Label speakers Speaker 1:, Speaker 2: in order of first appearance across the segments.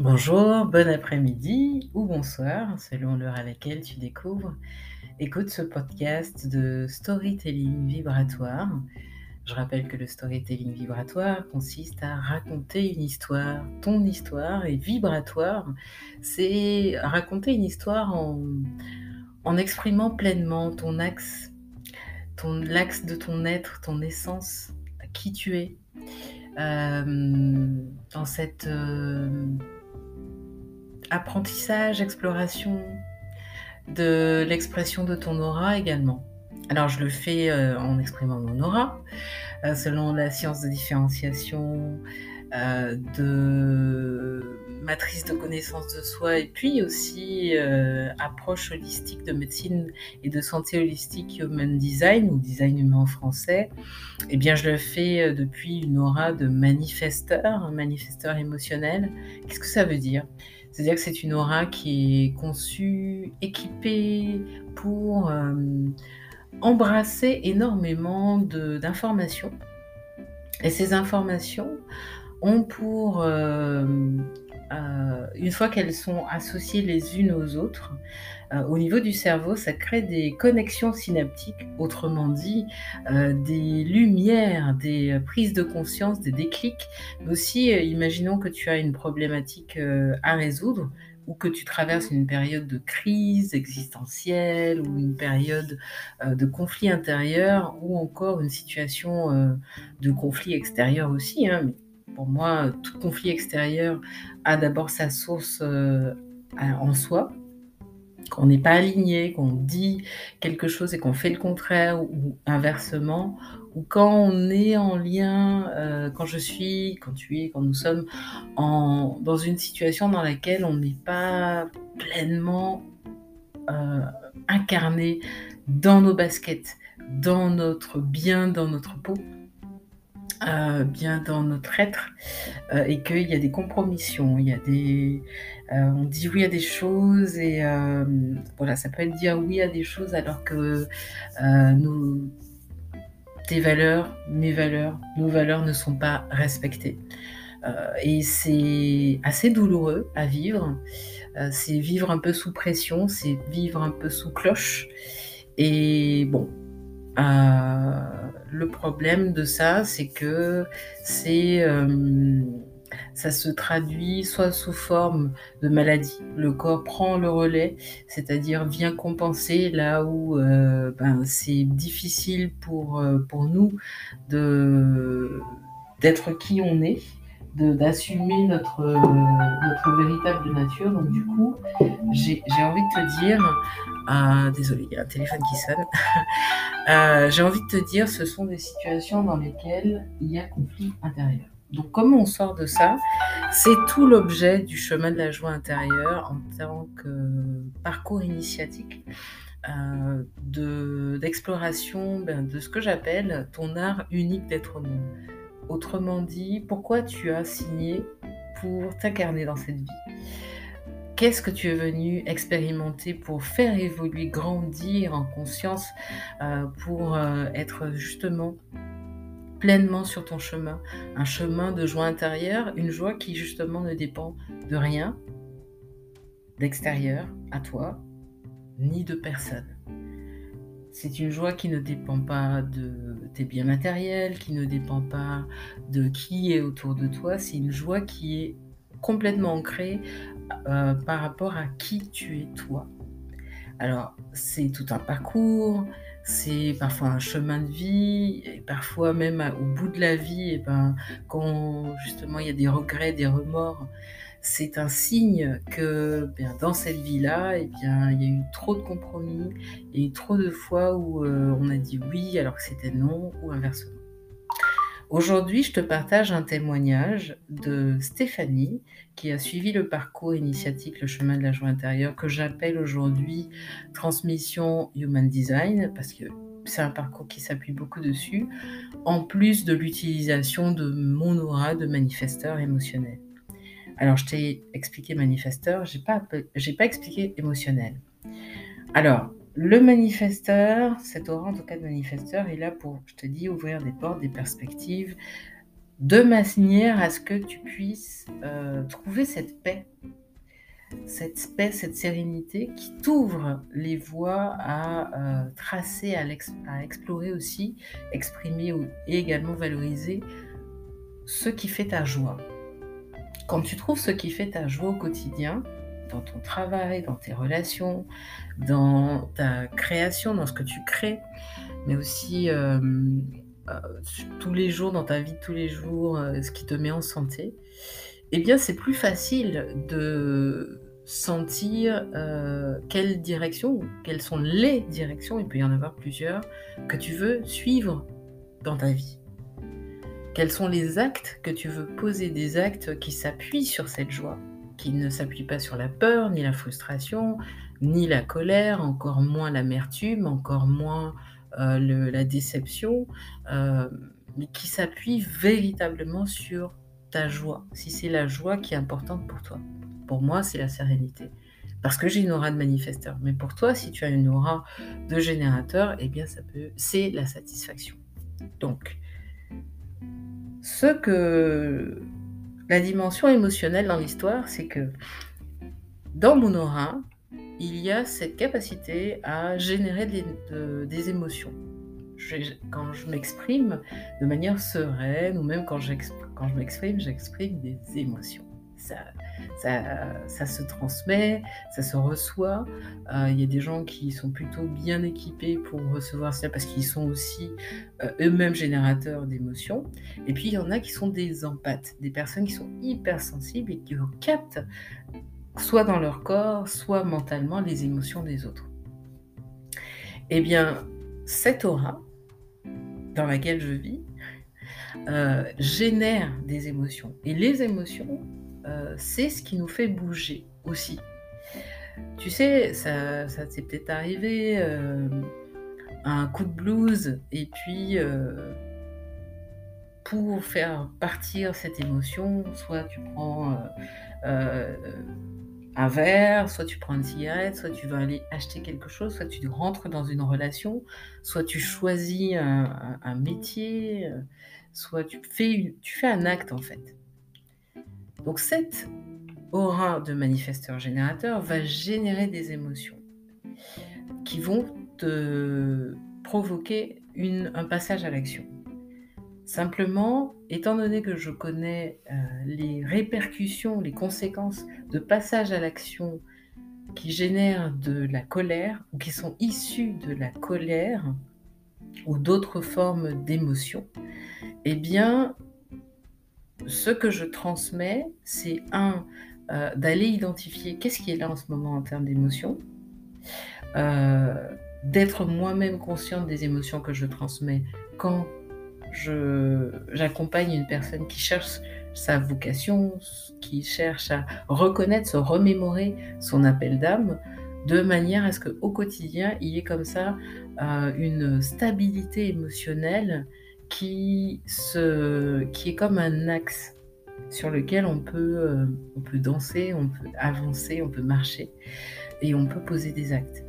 Speaker 1: Bonjour, bon après-midi ou bonsoir, selon l'heure à laquelle tu découvres. Écoute ce podcast de storytelling vibratoire. Je rappelle que le storytelling vibratoire consiste à raconter une histoire, ton histoire, et vibratoire, c'est raconter une histoire en, exprimant pleinement ton axe, ton l'axe de ton être, ton essence, qui tu es, euh, dans cette euh, apprentissage, exploration de l'expression de ton aura également. Alors je le fais euh, en exprimant mon aura, euh, selon la science de différenciation, euh, de matrice de connaissance de soi et puis aussi approche holistique de médecine et de santé holistique human design ou design humain en français. Eh bien je le fais depuis une aura de manifesteur, un manifesteur émotionnel. Qu'est-ce que ça veut dire? C'est-à-dire que c'est une aura qui est conçue, équipée pour euh, embrasser énormément d'informations. Et ces informations ont pour euh, euh, une fois qu'elles sont associées les unes aux autres, euh, au niveau du cerveau, ça crée des connexions synaptiques, autrement dit, euh, des lumières, des prises de conscience, des déclics. Mais aussi, imaginons que tu as une problématique à résoudre ou que tu traverses une période de crise existentielle ou une période de conflit intérieur ou encore une situation de conflit extérieur aussi. Hein, pour moi, tout conflit extérieur a d'abord sa source euh, en soi. Qu'on n'est pas aligné, qu'on dit quelque chose et qu'on fait le contraire, ou, inversement, ou quand on est en lien, euh, quand je suis, quand tu es, quand nous sommes en, dans une situation dans laquelle on n'est pas pleinement euh, incarné dans nos baskets, dans notre bien, dans notre peau. Euh, bien dans notre être et qu'il y a des compromissions, il y a des, euh, on dit oui à des choses et voilà, ça peut être dire oui à des choses alors que nous, tes valeurs, mes valeurs, nos valeurs ne sont pas respectées. et c'est assez douloureux à vivre. c'est vivre un peu sous pression, c'est vivre un peu sous cloche. Et bon, le problème de ça, c'est que c'est euh, ça se traduit soit sous forme de maladie. Le corps prend le relais, c'est-à-dire vient compenser là où euh, ben, c'est difficile pour, euh, pour nous d'être qui on est d'assumer notre, notre véritable nature. Donc du coup, j'ai envie de te dire, euh, désolé, il y a un téléphone qui sonne, euh, j'ai envie de te dire, ce sont des situations dans lesquelles il y a conflit intérieur. Donc comment on sort de ça? C'est tout l'objet du chemin de la joie intérieure en tant que parcours initiatique. Euh, d'exploration ben, de ce que j'appelle ton art unique d'être au monde Autrement dit, pourquoi tu as signé pour t'incarner dans cette vie? Qu'est-ce que tu es venu expérimenter pour faire évoluer, grandir en conscience, euh, pour euh, être justement pleinement sur ton chemin, un chemin de joie intérieure, une joie qui justement ne dépend de rien, d'extérieur à toi, ni de personne. C'est une joie qui ne dépend pas de tes biens matériels, qui ne dépend pas de qui est autour de toi. C'est une joie qui est complètement ancrée euh, par rapport à qui tu es toi. Alors, c'est tout un parcours, c'est parfois un chemin de vie, et parfois même au bout de la vie, et ben, quand justement il y a des regrets, des remords, c'est un signe que bien, dans cette vie-là, eh il y a eu trop de compromis et trop de fois où euh, on a dit oui alors que c'était non ou inversement. Aujourd'hui, je te partage un témoignage de Stéphanie qui a suivi le parcours initiatique Le chemin de la joie intérieure que j'appelle aujourd'hui transmission human design parce que c'est un parcours qui s'appuie beaucoup dessus, en plus de l'utilisation de mon aura de manifesteur émotionnel. Alors, je t'ai expliqué manifesteur, je n'ai pas, pas expliqué émotionnel. Alors, le manifesteur, cette aura en tout cas de manifesteur, est là pour, je te dis, ouvrir des portes, des perspectives, de manière à ce que tu puisses euh, trouver cette paix, cette paix, cette sérénité qui t'ouvre les voies à euh, tracer, à, à, explorer aussi, exprimer et également valoriser ce qui fait ta joie. Quand tu trouves ce qui fait ta joie au quotidien, dans ton travail, dans tes relations, dans ta création, dans ce que tu crées, mais aussi euh, euh, tous les jours, dans ta vie de tous les jours, euh, ce qui te met en santé, eh bien c'est plus facile de sentir quelle direction, quelles sont les directions, il peut y en avoir plusieurs, que tu veux suivre dans ta vie. Quels sont les actes que tu veux poser, des actes qui s'appuient sur cette joie, qui ne s'appuient pas sur la peur, ni la frustration, ni la colère, encore moins l'amertume, encore moins euh, la déception, euh, mais qui s'appuie véritablement sur ta joie, si c'est la joie qui est importante pour toi. Pour moi, c'est la sérénité. Parce que j'ai une aura de manifesteur. Mais pour toi, si tu as une aura de générateur, eh bien, ça peut, c'est la satisfaction. Donc, ce que la dimension émotionnelle dans l'histoire, c'est que dans mon aura, il y a cette capacité à générer des, émotions. quand je m'exprime de manière sereine, ou même quand, quand je m'exprime, j'exprime des émotions. Ça, ça, se transmet, ça se reçoit. Euh, il y a des gens qui sont plutôt bien équipés pour recevoir ça parce qu'ils sont aussi euh, eux-mêmes générateurs d'émotions. Et puis il y en a qui sont des empathes, des personnes qui sont hypersensibles et qui captent soit dans leur corps, soit mentalement, les émotions des autres. Eh bien, cette aura dans laquelle je vis euh, génère des émotions. Et les émotions, euh, c'est ce qui nous fait bouger aussi. Tu sais, ça, ça t'est peut-être arrivé, euh, un coup de blues, et puis pour faire partir cette émotion, soit tu prends un verre, soit tu prends une cigarette, soit tu vas aller acheter quelque chose, soit tu rentres dans une relation, soit tu choisis un, métier, soit tu fais, tu fais un acte en fait. Donc cette aura de manifesteur générateur va générer des émotions qui vont te provoquer un passage à l'action. Simplement, étant donné que je connais euh, les répercussions, les conséquences de passage à l'action qui génèrent de la colère ou qui sont issues de la colère ou d'autres formes d'émotions, eh bien, ce que je transmets, c'est un, euh, d'aller identifier qu'est-ce qui est là en ce moment en termes d'émotions, euh, d'être moi-même consciente des émotions que je transmets quand j'accompagne une personne qui cherche sa vocation, qui cherche à reconnaître, se remémorer son appel d'âme, de manière à ce qu'au quotidien, il y ait comme ça euh, une stabilité émotionnelle qui, se, qui est comme un axe sur lequel on peut, euh, on peut danser, on peut avancer, on peut marcher et on peut poser des actes.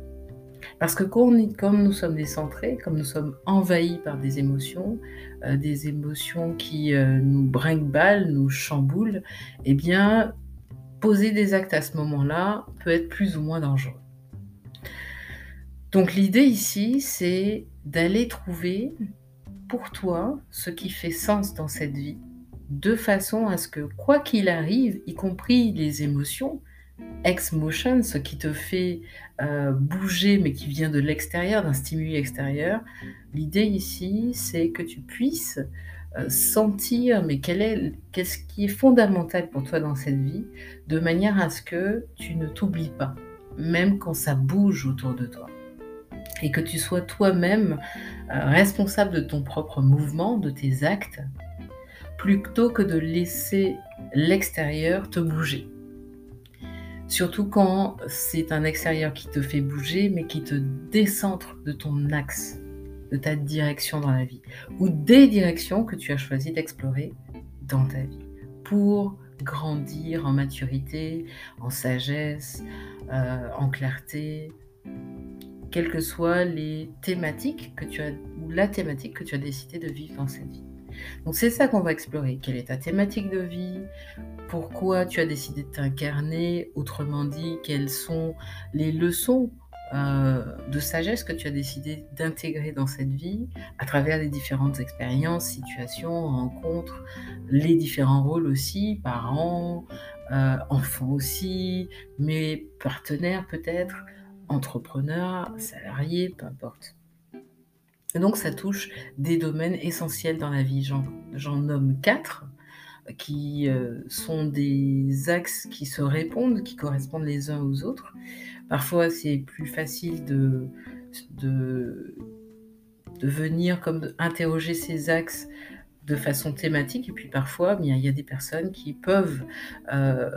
Speaker 1: Parce que comme nous sommes décentrés, comme nous sommes envahis par des émotions, euh, des émotions qui euh, nous brinque-ballent, nous chamboulent, eh bien, poser des actes à ce moment-là peut être plus ou moins dangereux. Donc l'idée ici, c'est d'aller trouver pour toi ce qui fait sens dans cette vie, de façon à ce que, quoi qu'il arrive, y compris les émotions, ex-motion, ce qui te fait euh, bouger mais qui vient de l'extérieur, d'un stimuli extérieur, l'idée ici, c'est que tu puisses euh, sentir mais quel est, qu'est-ce qui est fondamental pour toi dans cette vie, de manière à ce que tu ne t'oublies pas, même quand ça bouge autour de toi. Et que tu sois toi-même euh, responsable de ton propre mouvement, de tes actes, plutôt que de laisser l'extérieur te bouger. Surtout quand c'est un extérieur qui te fait bouger, mais qui te décentre de ton axe, de ta direction dans la vie, ou des directions que tu as choisi d'explorer dans ta vie, pour grandir en maturité, en sagesse, euh, en clarté, quelles que soient les thématiques que tu as, ou la thématique que tu as décidé de vivre dans cette vie. Donc c'est ça qu'on va explorer. Quelle est ta thématique de vie? Pourquoi tu as décidé de t'incarner? Autrement dit, quelles sont les leçons euh, de sagesse que tu as décidé d'intégrer dans cette vie à travers les différentes expériences, situations, rencontres, les différents rôles aussi, parents, euh, enfants aussi, mais partenaires peut-être, entrepreneurs, salariés, peu importe. donc ça touche des domaines essentiels dans la vie. J'en nomme quatre qui euh, sont des axes qui se répondent, qui correspondent les uns aux autres. Parfois, c'est plus facile de, de, venir comme interroger ces axes de façon thématique. Et puis parfois, il y a des personnes qui peuvent euh,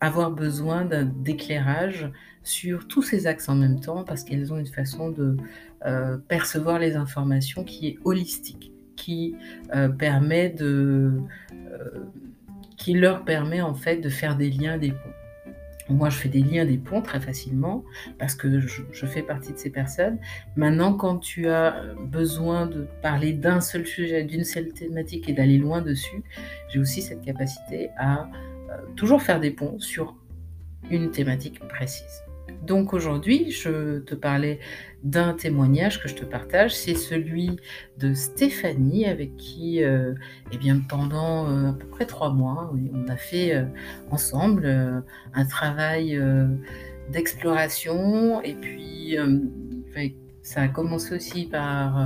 Speaker 1: avoir besoin d'éclairage sur tous ces axes en même temps parce qu'elles ont une façon de euh, percevoir les informations qui est holistique, qui euh, permet de, qui leur permet en fait de faire des liens, des ponts. Moi, je fais des liens, des ponts très facilement parce que je, fais partie de ces personnes. Maintenant, quand tu as besoin de parler d'un seul sujet, d'une seule thématique et d'aller loin dessus, j'ai aussi cette capacité à euh, toujours faire des ponts sur une thématique précise. Donc aujourd'hui, je te parlais d'un témoignage que je te partage, c'est celui de Stéphanie avec qui, euh, eh bien, pendant euh, à peu près trois mois, on a fait euh, ensemble un travail d'exploration. Et puis ça a commencé aussi par,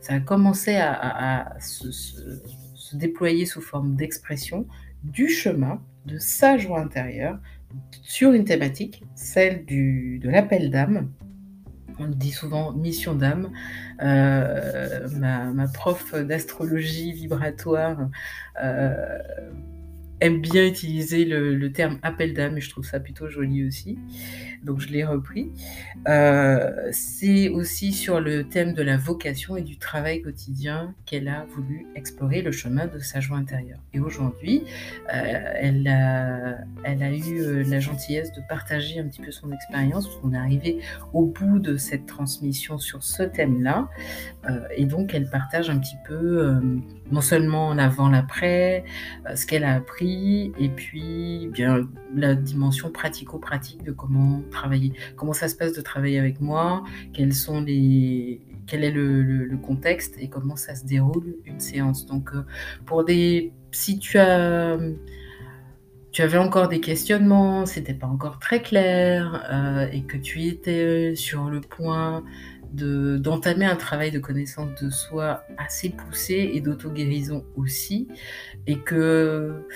Speaker 1: ça a commencé à, se, se déployer sous forme d'expression du chemin de sa joie intérieure sur une thématique, celle du, de l'appel d'âme. On dit souvent mission d'âme. Euh, ma, prof d'astrologie vibratoire euh, aime bien utiliser le, terme appel d'âme et je trouve ça plutôt joli aussi. Donc je l'ai repris. Euh, c'est aussi sur le thème de la vocation et du travail quotidien qu'elle a voulu explorer le chemin de sa joie intérieure. Et aujourd'hui, euh, elle, a, eu euh, la gentillesse de partager un petit peu son expérience. On est arrivé au bout de cette transmission sur ce thème-là. et donc elle partage un petit peu non seulement l'avant, l'après, ce qu'elle a appris et puis bien la dimension pratico-pratique de comment comment ça se passe de travailler avec moi, quels sont les, quel est le, contexte et comment ça se déroule une séance. Donc euh, pour des, si tu as tu avais encore des questionnements, c'était pas encore très clair euh, et que tu étais sur le point d'entamer un travail de connaissance de soi assez poussé et d'auto-guérison aussi, et que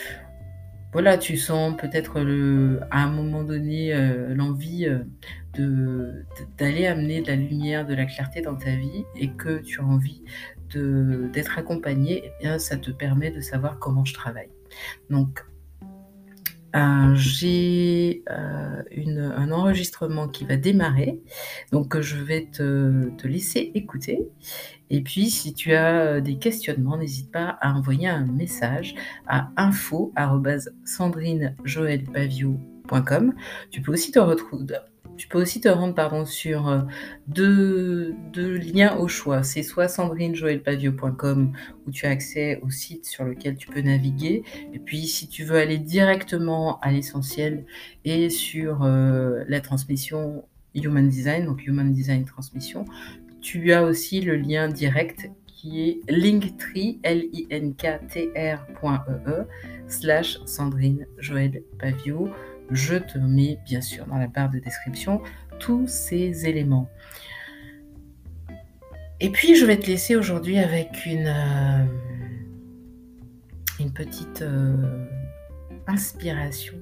Speaker 1: voilà, tu sens peut-être à un moment donné euh, l'envie euh, d'aller amener de la lumière, de la clarté dans ta vie, et que tu as envie d'être accompagné, eh bien ça te permet de savoir comment je travaille. Donc euh, j'ai euh, un enregistrement qui va démarrer, donc je vais te, te, laisser écouter. Et puis, si tu as des questionnements, n'hésite pas à envoyer un message à info@sandrinejoelpavio.com. Tu peux aussi te retrouver tu peux aussi te rendre pardon, sur euh, deux, liens au choix. C'est soit sandrinejoelpavio.com où tu as accès au site sur lequel tu peux naviguer. Et puis si tu veux aller directement à l'essentiel et sur euh, la transmission Human Design, donc Human Design Transmission, tu as aussi le lien direct qui est linktree, l i n k t -R .e, e, slash Sandrine Joël Pavio je te mets bien sûr dans la barre de description tous ces éléments. Et puis je vais te laisser aujourd'hui avec une, euh, une petite euh, inspiration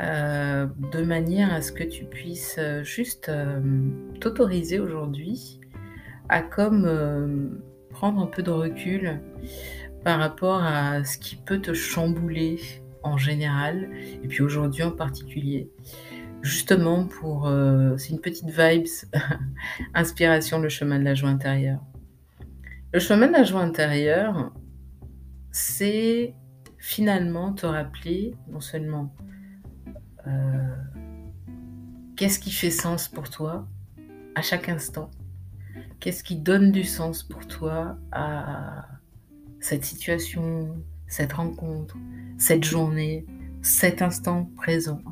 Speaker 1: euh, de manière à ce que tu puisses juste t'autoriser aujourd'hui à comme prendre un peu de recul par rapport à ce qui peut te chambouler en général, et puis aujourd'hui en particulier. Justement pour... Euh, c'est une petite vibes, inspiration, le chemin de la joie intérieure. Le chemin de la joie intérieure, c'est finalement te rappeler non seulement euh, qu'est-ce qui fait sens pour toi à chaque instant, qu'est-ce qui donne du sens pour toi à, cette situation, cette rencontre, cette journée, cet instant présent.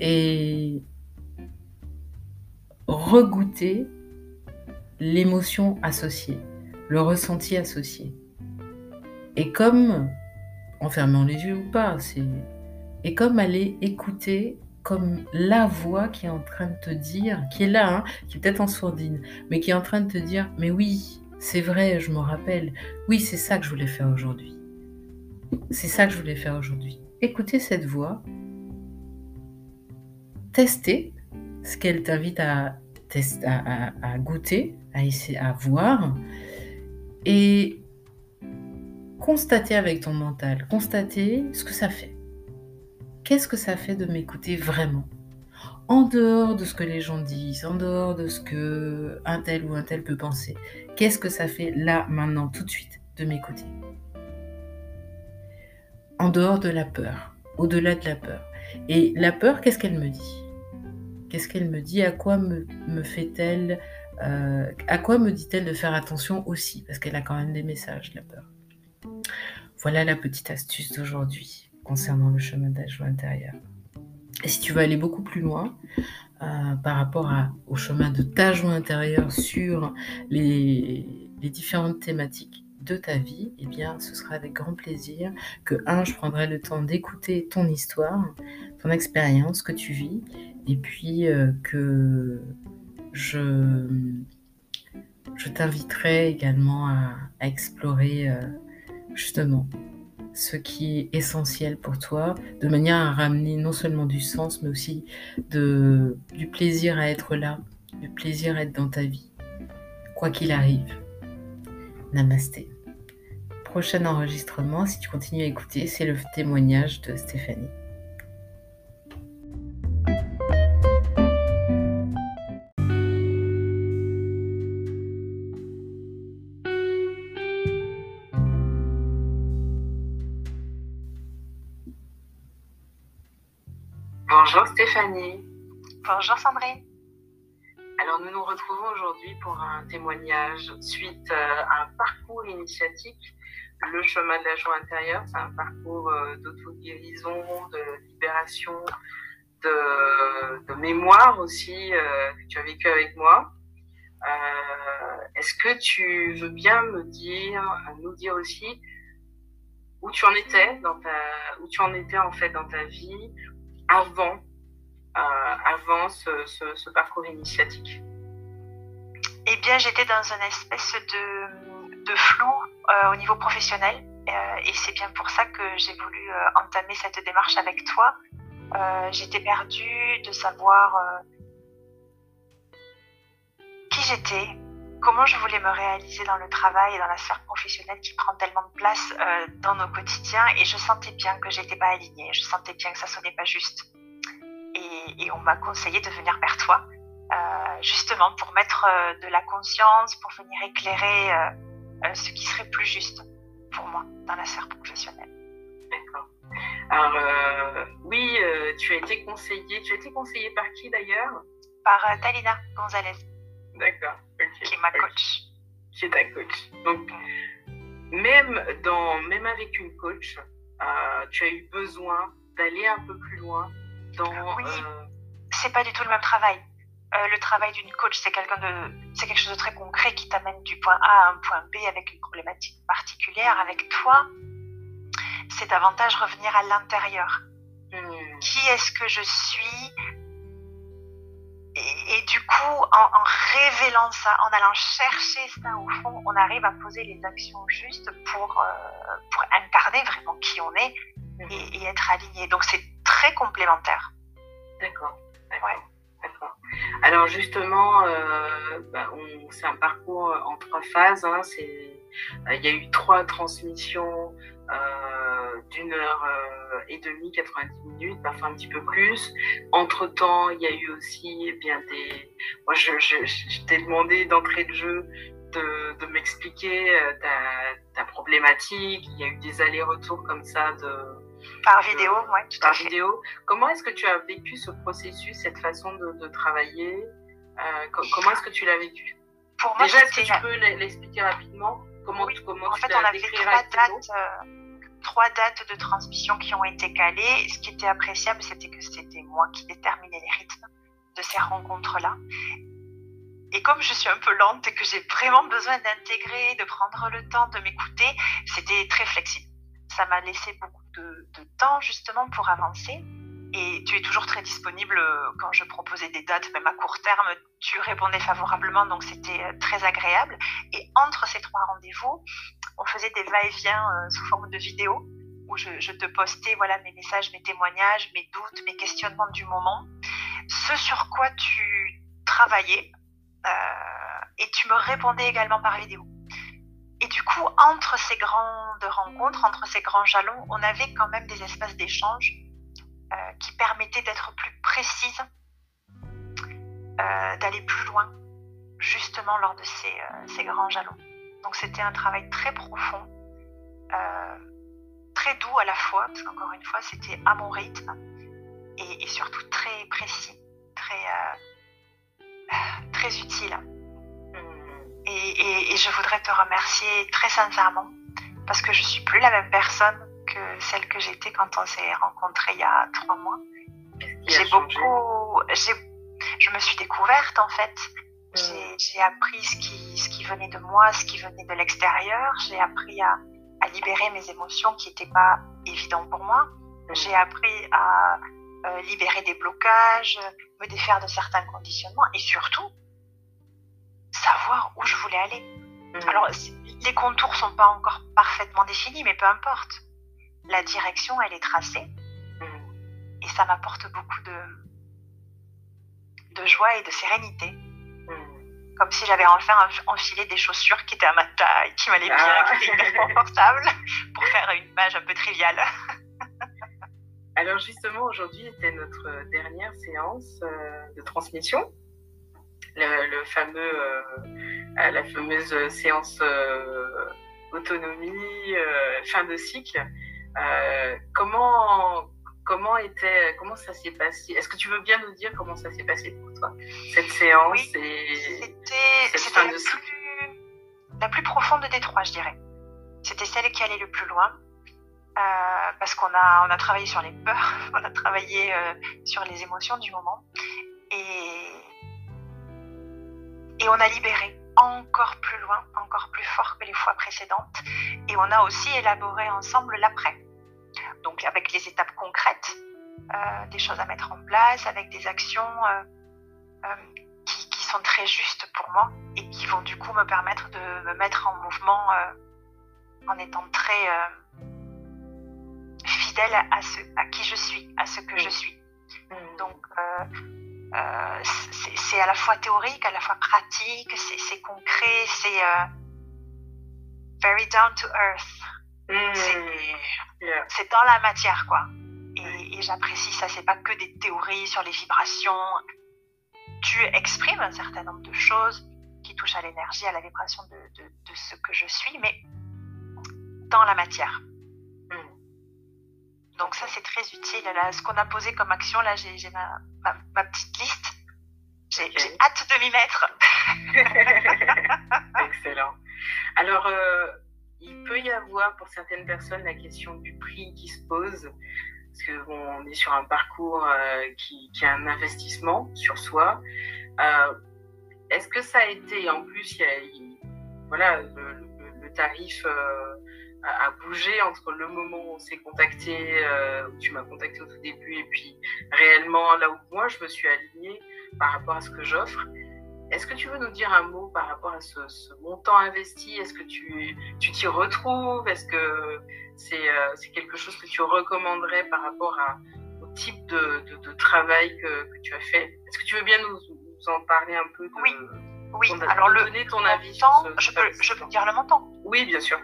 Speaker 1: Et regoûter l'émotion associée, le ressenti associé. Et comme, en fermant les yeux ou pas, et comme aller écouter comme la voix qui est en train de te dire, qui est là, hein, qui est peut-être en sourdine, mais qui est en train de te dire, mais oui, c'est vrai, je me rappelle, oui, c'est ça que je voulais faire aujourd'hui. C'est ça que je voulais faire aujourd'hui. Écoutez cette voix, testez ce qu'elle t'invite à, goûter, à, essayer, à voir, et constatez avec ton mental, constatez ce que ça fait. Qu'est-ce que ça fait de m'écouter vraiment? En dehors de ce que les gens disent, en dehors de ce que un tel ou un tel peut penser, qu'est-ce que ça fait là, maintenant, tout de suite, de m'écouter? En dehors de la peur, au-delà de la peur. Et la peur, qu'est-ce qu'elle me dit? Qu'est-ce qu'elle me dit? À quoi me, fait-elle euh, À quoi me dit-elle de faire attention aussi? Parce qu'elle a quand même des messages, la peur. Voilà la petite astuce d'aujourd'hui concernant le chemin d'âge intérieur. Et si tu veux aller beaucoup plus loin euh, par rapport au chemin de ta joie intérieure sur les différentes thématiques de ta vie, eh bien, ce sera avec grand plaisir que, un, je prendrai le temps d'écouter ton histoire, ton expérience que tu vis, et puis euh, que je, je t'inviterai également à, explorer euh, justement ce qui est essentiel pour toi, de manière à ramener non seulement du sens, mais aussi du plaisir à être là, du plaisir à être dans ta vie, quoi qu'il arrive. Namasté. Prochain enregistrement, si tu continues à écouter, c'est le témoignage de Stéphanie.
Speaker 2: Bonjour Stéphanie.
Speaker 3: Bonjour Sandrine.
Speaker 2: Alors nous nous retrouvons aujourd'hui pour un témoignage suite euh, à un parcours initiatique, le chemin de la joie intérieure. C'est un parcours euh, d'auto-guérison, de libération, de, mémoire aussi euh, que tu as vécu avec moi. Est-ce que tu veux bien me dire, nous dire aussi où tu en étais dans ta, où tu en étais en fait dans ta vie, avant, avant ce, parcours initiatique
Speaker 3: Eh bien, j'étais dans une espèce de, flou euh, au niveau professionnel. Euh, et c'est bien pour ça que j'ai voulu entamer cette démarche avec toi. j'étais perdue de savoir qui j'étais, comment je voulais me réaliser dans le travail et dans la sphère professionnelle qui prend tellement de place euh, dans nos quotidiens et je sentais bien que j'étais pas alignée, je sentais bien que ça sonnait pas juste. Et, on m'a conseillé de venir vers toi, euh, justement pour mettre euh, de la conscience, pour venir éclairer ce qui serait plus juste pour moi dans la sphère professionnelle.
Speaker 2: D'accord. Alors oui, tu as été conseillée, tu as été conseillée par qui d'ailleurs?
Speaker 3: Par Talina Gonzalez.
Speaker 2: D'accord.
Speaker 3: Qui est ma coach.
Speaker 2: Qui est ta coach. Donc, même, dans, même avec une coach, euh, tu as eu besoin d'aller un peu plus loin dans.
Speaker 3: Oui, euh, c'est pas du tout le même travail. Euh, le travail d'une coach, c'est quelqu'un de, c'est quelque chose de très concret qui t'amène du point A à un point B avec une problématique particulière. Avec toi, c'est davantage revenir à l'intérieur. Hmm. Qui est-ce que je suis? Et, du coup, en, révélant ça, en allant chercher ça au fond, on arrive à poser les actions justes pour, euh, pour incarner vraiment qui on est et, être aligné. Donc c'est très complémentaire.
Speaker 2: D'accord. D'accord. Alors justement, euh, bah, c'est un parcours en trois phases. Hein. Euh, il y a eu trois transmissions d'une heure et demie, 90 minutes, parfois un petit peu plus. Entre-temps, il y a eu aussi eh bien des... Moi, je, je, t'ai demandé d'entrée de jeu de, de m'expliquer euh, ta, ta, problématique. Il y a eu des allers-retours comme ça de...
Speaker 3: Par vidéo, oui, tout
Speaker 2: Par vidéo. Comment est-ce que tu as vécu ce processus, cette façon de, de travailler euh, Comment est-ce que tu l'as vécu?
Speaker 3: Pour moi,
Speaker 2: Déjà, est-ce que tu peux l'expliquer rapidement? Comment,
Speaker 3: Oui,
Speaker 2: comment
Speaker 3: En
Speaker 2: tu
Speaker 3: fait, on avait trois dates, euh, trois dates de transmission qui ont été calées. Ce qui était appréciable, c'était que c'était moi qui déterminais les rythmes de ces rencontres-là. Et comme je suis un peu lente et que j'ai vraiment besoin d'intégrer, de prendre le temps de m'écouter, c'était très flexible. Ça m'a laissé beaucoup de, temps justement pour avancer. Et tu es toujours très disponible euh, quand je proposais des dates, même à court terme, tu répondais favorablement, donc c'était euh, très agréable. Et entre ces trois rendez-vous, on faisait des va-et-vient euh, sous forme de vidéo où je, te postais voilà mes messages, mes témoignages, mes doutes, mes questionnements du moment, ce sur quoi tu travaillais, et tu me répondais également par vidéo. Du coup, entre ces grandes rencontres, entre ces grands jalons, on avait quand même des espaces d'échange euh, qui permettaient d'être plus précises, euh, d'aller plus loin, justement lors de ces, euh, ces grands jalons. Donc c'était un travail très profond, euh, très doux à la fois, parce qu'encore une fois, c'était à mon rythme, et, et surtout très précis, très, très utile. Et, et- et je voudrais te remercier très sincèrement parce que je suis plus la même personne que celle que j'étais quand on s'est rencontrés il y a trois mois. J'ai beaucoup, je me suis découverte en fait.
Speaker 2: Hmm.
Speaker 3: J'ai, appris ce qui, ce qui venait de moi, ce qui venait de l'extérieur. J'ai appris à, à libérer mes émotions qui n'étaient pas évidentes pour moi. J'ai appris à euh, libérer des blocages, me défaire de certains conditionnements et surtout savoir où je voulais aller.
Speaker 2: Hmm.
Speaker 3: Alors, les contours sont pas encore parfaitement définis, mais peu importe. La direction, elle est tracée
Speaker 2: Hmm.
Speaker 3: et ça m'apporte beaucoup de, de joie et de sérénité.
Speaker 2: Hmm.
Speaker 3: Comme si j'avais enfin enf- enfilé des chaussures qui étaient à ma taille, qui m'allaient bien,
Speaker 2: Ah.
Speaker 3: qui étaient confortables, pour faire une image un peu triviale.
Speaker 2: Alors justement, aujourd'hui était notre dernière séance euh, de transmission, le, le fameux, euh, la fameuse séance euh, autonomie, euh, fin de cycle. Comment, comment était, comment ça s'est passé? Est-ce que tu veux bien nous dire comment ça s'est passé pour toi cette séance
Speaker 3: Oui,
Speaker 2: et
Speaker 3: C'était
Speaker 2: cette fin
Speaker 3: la,
Speaker 2: de cycle?
Speaker 3: plus, la plus profonde des trois, je dirais. C'était celle qui allait le plus loin. euh, parce qu'on a, on a travaillé sur les peurs, on a travaillé euh, sur les émotions du moment. Et, et on a libéré encore plus loin, encore plus fort que les fois précédentes. Et on a aussi élaboré ensemble l'après. Donc avec les étapes concrètes, euh, des choses à mettre en place, avec des actions euh, euh, qui, qui sont très justes pour moi et qui vont du coup me permettre de me mettre en mouvement en étant très fidèle à, ce, à qui je suis, à ce que je suis.
Speaker 2: Hmm.
Speaker 3: Donc, euh, c'est à la fois théorique, à la fois pratique, c'est concret, c'est euh, very down to earth.
Speaker 2: Hmm.
Speaker 3: C'est dans la matière, quoi. Et, et j'apprécie ça, c'est pas que des théories sur les vibrations. Tu exprimes un certain nombre de choses qui touchent à l'énergie, à la vibration de, de, de ce que je suis, mais dans la matière. Donc ça, c'est très utile. Là, ce qu'on a posé comme action, là, j'ai ma, ma, ma petite liste. J'ai hâte de m'y mettre.
Speaker 2: Excellent. Alors, euh, il peut y avoir pour certaines personnes la question du prix qui se pose, parce que bon, on est sur un parcours euh, qui, qui a un investissement sur soi. Euh, Est-ce que ça a été, en plus, il y a, il- voilà, le, le- le tarif a bougé entre le moment où on s'est contacté, euh, où tu m'as contacté au tout début, et puis réellement là où moi je me suis alignée par rapport à ce que j'offre. Est-ce que tu veux nous dire un mot par rapport à ce, ce montant investi? Est-ce que tu tu t'y retrouves? Est-ce que c'est euh, quelque chose que tu recommanderais par rapport à, au type de, de, de travail que, que tu as fait? Est-ce que tu veux bien nous, nous en parler un peu de,
Speaker 3: Oui. Oui,
Speaker 2: ton-
Speaker 3: alors le
Speaker 2: donner ton avis sur
Speaker 3: montant,
Speaker 2: ce-
Speaker 3: je peux, je peux dire le montant.
Speaker 2: Oui, bien sûr.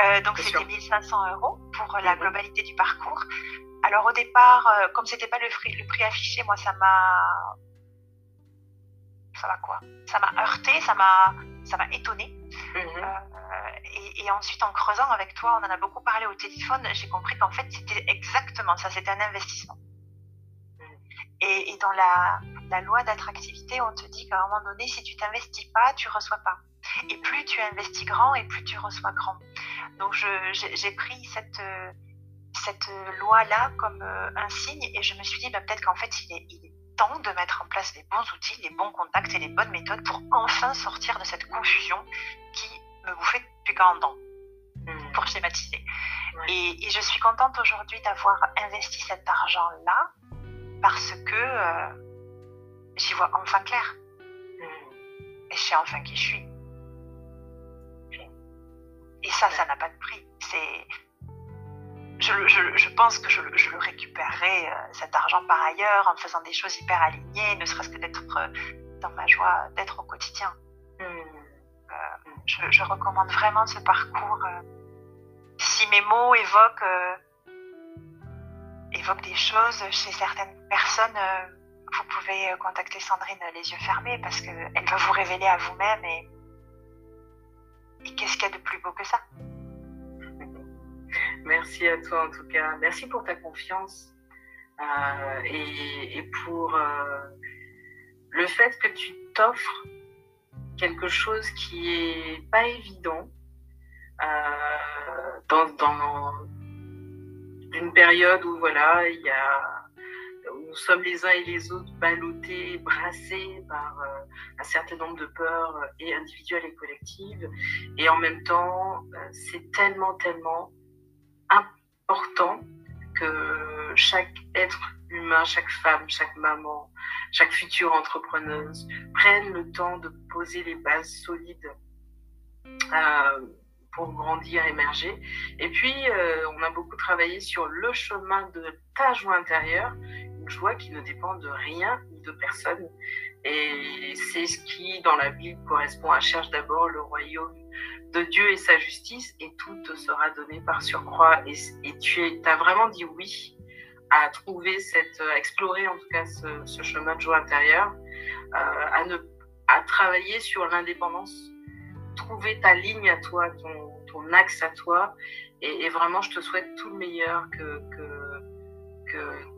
Speaker 3: Euh, donc c'était
Speaker 2: sûr.
Speaker 3: 1500 euros pour la
Speaker 2: Mhm.
Speaker 3: globalité du parcours. Alors au départ, euh, comme c'était pas le prix, le prix affiché, moi ça m'a, ça m'a quoi? Ça m'a heurté, ça m'a, ça m'a étonné.
Speaker 2: Mhm.
Speaker 3: Euh, et, et ensuite en creusant avec toi, on en a beaucoup parlé au téléphone. J'ai compris qu'en fait c'était exactement ça, c'était un investissement. Et, et dans la, la loi d'attractivité, on te dit qu'à un moment donné, si tu t'investis pas, tu reçois pas. Et plus tu investis grand et plus tu reçois grand. Donc j'ai pris cette, cette loi-là comme un signe et je me suis dit bah, peut-être qu'en fait il est, il est temps de mettre en place les bons outils, les bons contacts et les bonnes méthodes pour enfin sortir de cette confusion qui me bouffait depuis 40 ans, hmm. pour schématiser. Et, je suis contente aujourd'hui d'avoir investi cet argent-là parce que euh, j'y vois enfin clair. Hmm. Et je sais enfin qui je suis. Ça, ça n'a pas de prix. C'est je, pense que je, le récupérerai, euh, cet argent par ailleurs, en faisant des choses hyper alignées, ne serait-ce que d'être euh, dans ma joie, d'être au quotidien. Hmm. Euh, je, recommande vraiment ce parcours. si mes mots évoquent, évoquent des choses chez certaines personnes, vous pouvez contacter Sandrine les yeux fermés parce qu'elle va vous révéler à vous-même et, et qu'est-ce qu'il y a de plus beau que ça
Speaker 2: Merci à toi en tout cas. Merci pour ta confiance euh, et, pour euh, le fait que tu t'offres quelque chose qui est pas évident euh, dans, une période où voilà il y a nous sommes les uns et les autres ballottés, brassés par un certain nombre de peurs et individuelles et collectives. Et en même temps, c'est tellement, tellement important que chaque être humain, chaque femme, chaque maman, chaque future entrepreneuse prenne le temps de poser les bases solides euh, pour grandir, émerger. Et puis, euh, on a beaucoup travaillé sur le chemin de ta joie intérieure, joie qui ne dépend de rien ni de personne. Et c'est ce qui, dans la Bible, correspond à cherche d'abord le royaume de Dieu et sa justice et tout te sera donné par surcroît. Et, tu as vraiment dit oui à trouver cette, à explorer en tout cas ce, chemin de joie intérieure, euh, à, travailler sur l'indépendance, trouver ta ligne à toi, ton, ton axe à toi. Et, vraiment, je te souhaite tout le meilleur que, que, que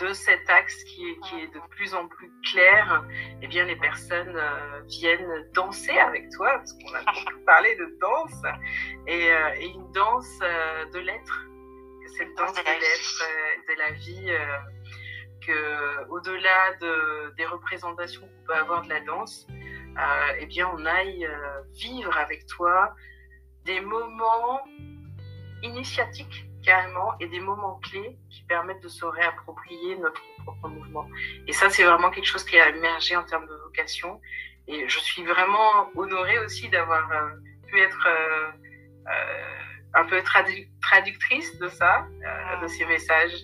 Speaker 2: de cet axe qui est, qui est, de plus en plus clair, eh bien, les personnes euh, viennent danser avec toi, parce qu'on a beaucoup parlé de danse, et, euh, une danse euh, de l'être, le danse de l'être, de la vie, que au-delà de, des représentations qu'on peut avoir de la danse, eh bien, on aille vivre avec toi des moments initiatiques carrément et des moments clés qui permettent de se réapproprier notre propre mouvement. Et ça, c'est vraiment quelque chose qui a émergé en termes de vocation. Et je suis vraiment honorée aussi d'avoir euh, pu être euh, euh, un peu traductrice de ça, de ces messages.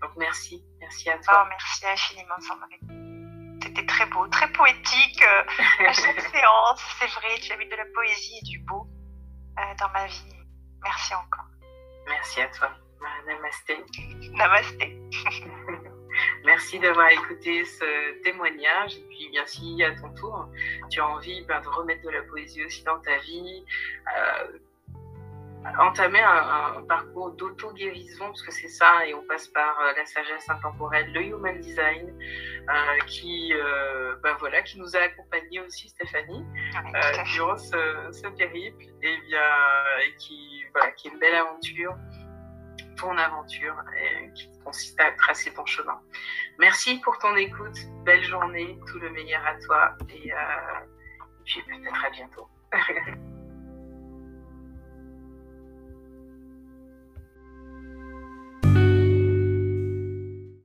Speaker 2: Donc merci, merci à toi.
Speaker 3: Oh, merci infiniment, Sandrine. C'était très beau, très poétique à chaque séance. C'est vrai, tu as mis de la poésie et du beau dans ma vie. Merci encore.
Speaker 2: Merci à toi. Namasté.
Speaker 3: Namasté.
Speaker 2: Merci d'avoir écouté ce témoignage. Et puis, bien si à ton tour, tu as envie ben, de remettre de la poésie aussi dans ta vie, euh, entamer un, parcours d'auto-guérison, parce que c'est ça, et on passe par euh, la sagesse intemporelle, le human design, euh, qui, euh, ben voilà, qui nous a accompagnés aussi, Stéphanie, durant ce, ce, périple, et, bien, et qui, voilà, qui est une belle aventure, ton aventure, et qui consiste à tracer ton chemin. Merci pour ton écoute, belle journée, tout le meilleur à toi, et, et puis peut-être à bientôt.